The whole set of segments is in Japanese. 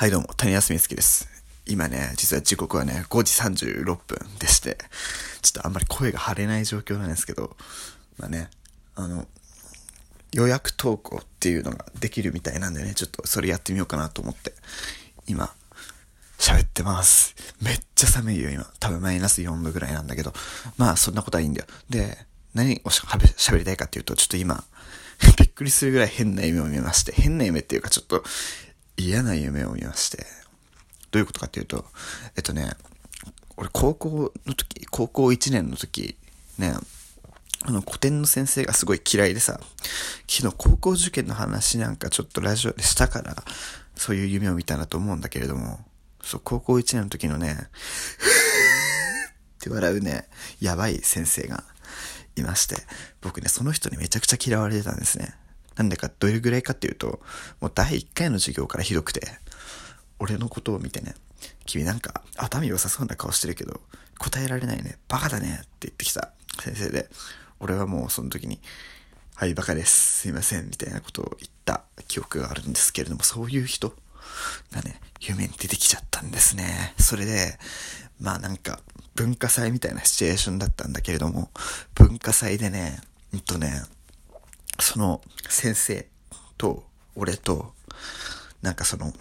はいどうも、谷康美月です。今ね、実は時刻はね、5時36分でして、ちょっとあんまり声が張れない状況なんですけど、まあね、あの、予約投稿っていうのができるみたいなんでね、ちょっとそれやってみようかなと思って、今、喋ってます。めっちゃ寒いよ、今。多分マイナス4度ぐらいなんだけど、まあそんなことはいいんだよ。で、何を喋りたいかっていうと、ちょっと今、びっくりするぐらい変な夢を見まして、変な夢っていうかちょっと、嫌な夢を見まして、どういうことかっていうと、えっとね、俺高校の時、高校1年の時、ね、あの古典の先生がすごい嫌いでさ、昨日高校受験の話なんかちょっとラジオでしたから、そういう夢を見たなと思うんだけれども、そう、高校1年の時のね、って笑うね、やばい先生がいまして、僕ね、その人にめちゃくちゃ嫌われてたんですね。なんでか、どれぐらいかっていうと、もう第1回の授業からひどくて、俺のことを見てね、君なんか頭良さそうな顔してるけど、答えられないね、バカだねって言ってきた先生で、俺はもうその時に、はい、バカです、すいません、みたいなことを言った記憶があるんですけれども、そういう人がね、夢に出てきちゃったんですね。それで、まあなんか、文化祭みたいなシチュエーションだったんだけれども、文化祭でね、うんとね、その先生と俺と、なんかその、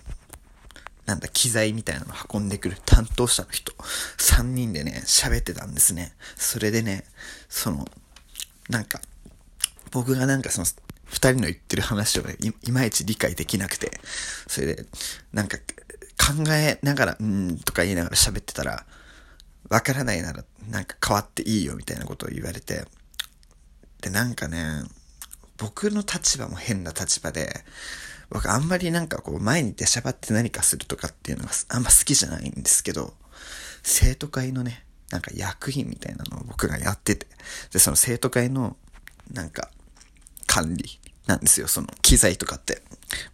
なんだ、機材みたいなの運んでくる担当者の人、3人でね、喋ってたんですね。それでね、その、なんか、僕がなんかその、二人の言ってる話をいいまいち理解できなくて、それで、なんか、考えながら、うんとか言いながら喋ってたら、わからないなら、なんか変わっていいよみたいなことを言われて、で、なんかね、僕の立場も変な立場で、僕あんまりなんかこう前に出しゃばって何かするとかっていうのがあんま好きじゃないんですけど、生徒会のね、なんか役員みたいなのを僕がやってて、で、その生徒会のなんか管理なんですよ、その機材とかって。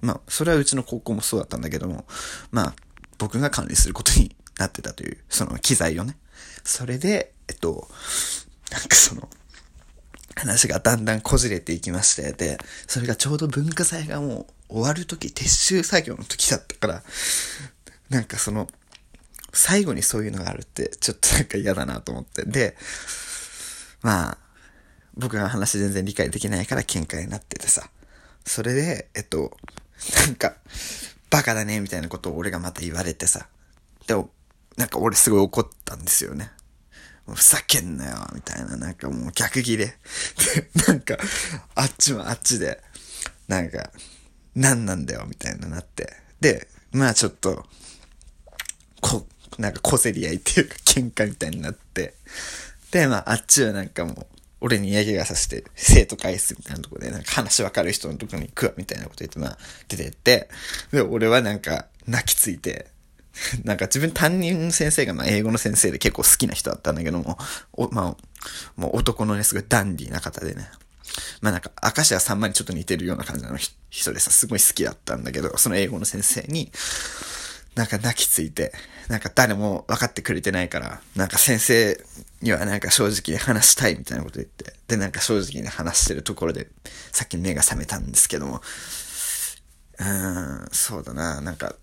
まあ、それはうちの高校もそうだったんだけども、まあ、僕が管理することになってたという、その機材をね。それで、えっと、なんかその、話がだんだんこじれていきまして、で、それがちょうど文化祭がもう終わる時、撤収作業の時だったから、なんかその、最後にそういうのがあるって、ちょっとなんか嫌だなと思って。で、まあ、僕が話全然理解できないから喧嘩になっててさ。それで、えっと、なんか、バカだね、みたいなことを俺がまた言われてさ。で、なんか俺すごい怒ったんですよね。ふざけんなよ、みたいな、なんかもう逆ギレ。で、なんか、あっちもあっちで、なんか、何なんだよ、みたいななって。で、まあちょっと、こ、なんか小競り合いっていうか喧嘩みたいになって、で、まああっちはなんかもう、俺に嫌気がさせて、生徒返すみたいなとこで、なんか話わかる人のとこに行くわ、みたいなこと言って、まあ、出てって、で、俺はなんか、泣きついて、なんか自分担任の先生がまあ英語の先生で結構好きな人だったんだけども、おまあ、もう男のね、すごいダンディーな方でね。まあなんか、明石家さんまにちょっと似てるような感じの人でさ、すごい好きだったんだけど、その英語の先生に、なんか泣きついて、なんか誰も分かってくれてないから、なんか先生にはなんか正直に話したいみたいなこと言って、でなんか正直に話してるところで、さっき目が覚めたんですけども、うーん、そうだな、なんか、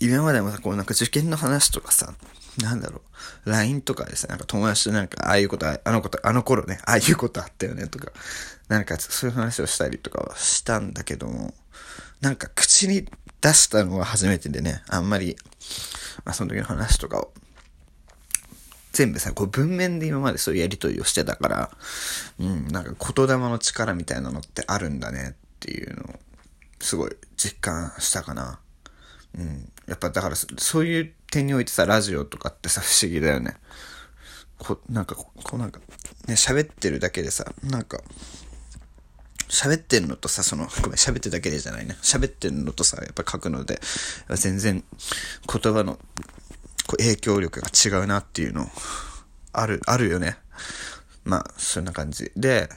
今までもさ、こうなんか受験の話とかさ、なんだろう、LINE とかでさ、なんか友達となんか、ああいうこと、あのこと、あの頃ね、ああいうことあったよねとか、なんかそういう話をしたりとかはしたんだけども、なんか口に出したのは初めてでね、あんまり、まあその時の話とかを、全部さ、こう文面で今までそういうやりとりをしてたから、うん、なんか言霊の力みたいなのってあるんだねっていうのを、すごい実感したかな。うん。やっぱだからそういう点においてさ、ラジオとかってさ、不思議だよね。こなんか、こうなんか、ね、喋ってるだけでさ、なんか、喋ってんのとさ、その、ごめん、喋ってるだけでじゃないね。喋ってんのとさ、やっぱ書くので、全然言葉のこう影響力が違うなっていうの、ある、あるよね。まあ、そんな感じ。で、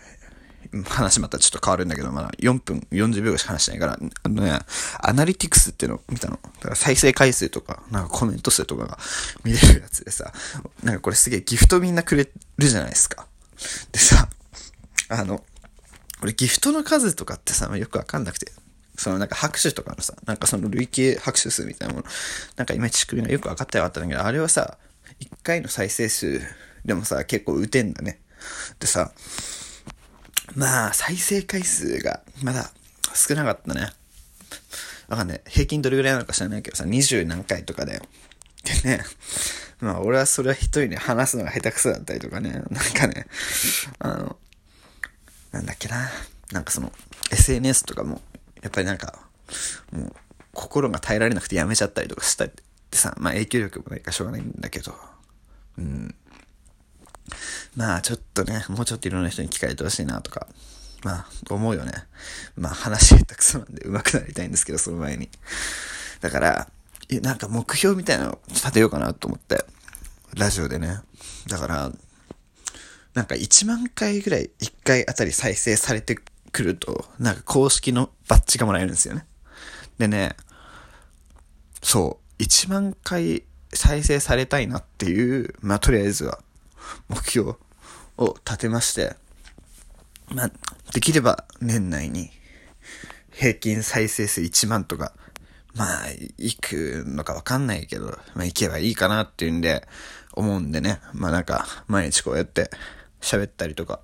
話またちょっと変わるんだけど、まだ4分40秒しか話してないから、あのね、アナリティクスっていうのを見たの？だから再生回数とか、なんかコメント数とかが見れるやつでさ、なんかこれすげえギフトみんなくれるじゃないですか。でさ、あの、俺ギフトの数とかってさ、よくわかんなくて、そのなんか拍手とかのさ、なんかその累計拍手数みたいなもの、なんかいまいち仕組みがよく分かってなかったんだけど、あれはさ、1回の再生数でもさ、結構打てんだね。でさ、まあ、再生回数がまだ少なかったね。わかんない。平均どれぐらいなのか知らないけどさ、20何回とかだよ。でね、まあ俺はそれは一人で話すのが下手くそだったりとかね、なんかね、あの、なんだっけな、なんかその、SNS とかも、やっぱりなんか、もう、心が耐えられなくてやめちゃったりとかしたってさ、まあ影響力もないからしょうがないんだけど、うん。まあちょっとね、もうちょっといろんな人に聞かれてほしいなとか、まあ思うよね。まあ話下手くそなんで上手くなりたいんですけど、その前に。だから、なんか目標みたいなのを立てようかなと思って、ラジオでね。だから、なんか1万回ぐらい1回あたり再生されてくると、なんか公式のバッジがもらえるんですよね。でね、そう、1万回再生されたいなっていう、まあとりあえずは目標を立てまして、まあ、できれば年内に平均再生数1万とかまあ、行くのかわかんないけど、まあ行けばいいかなっていうんで、思うんでね。まあなんか、毎日こうやって喋ったりとか、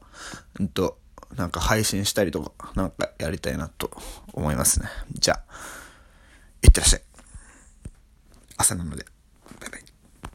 うんと、なんか配信したりとか、なんかやりたいなと思いますね。じゃあ、いってらっしゃい。朝なので、バイバイ。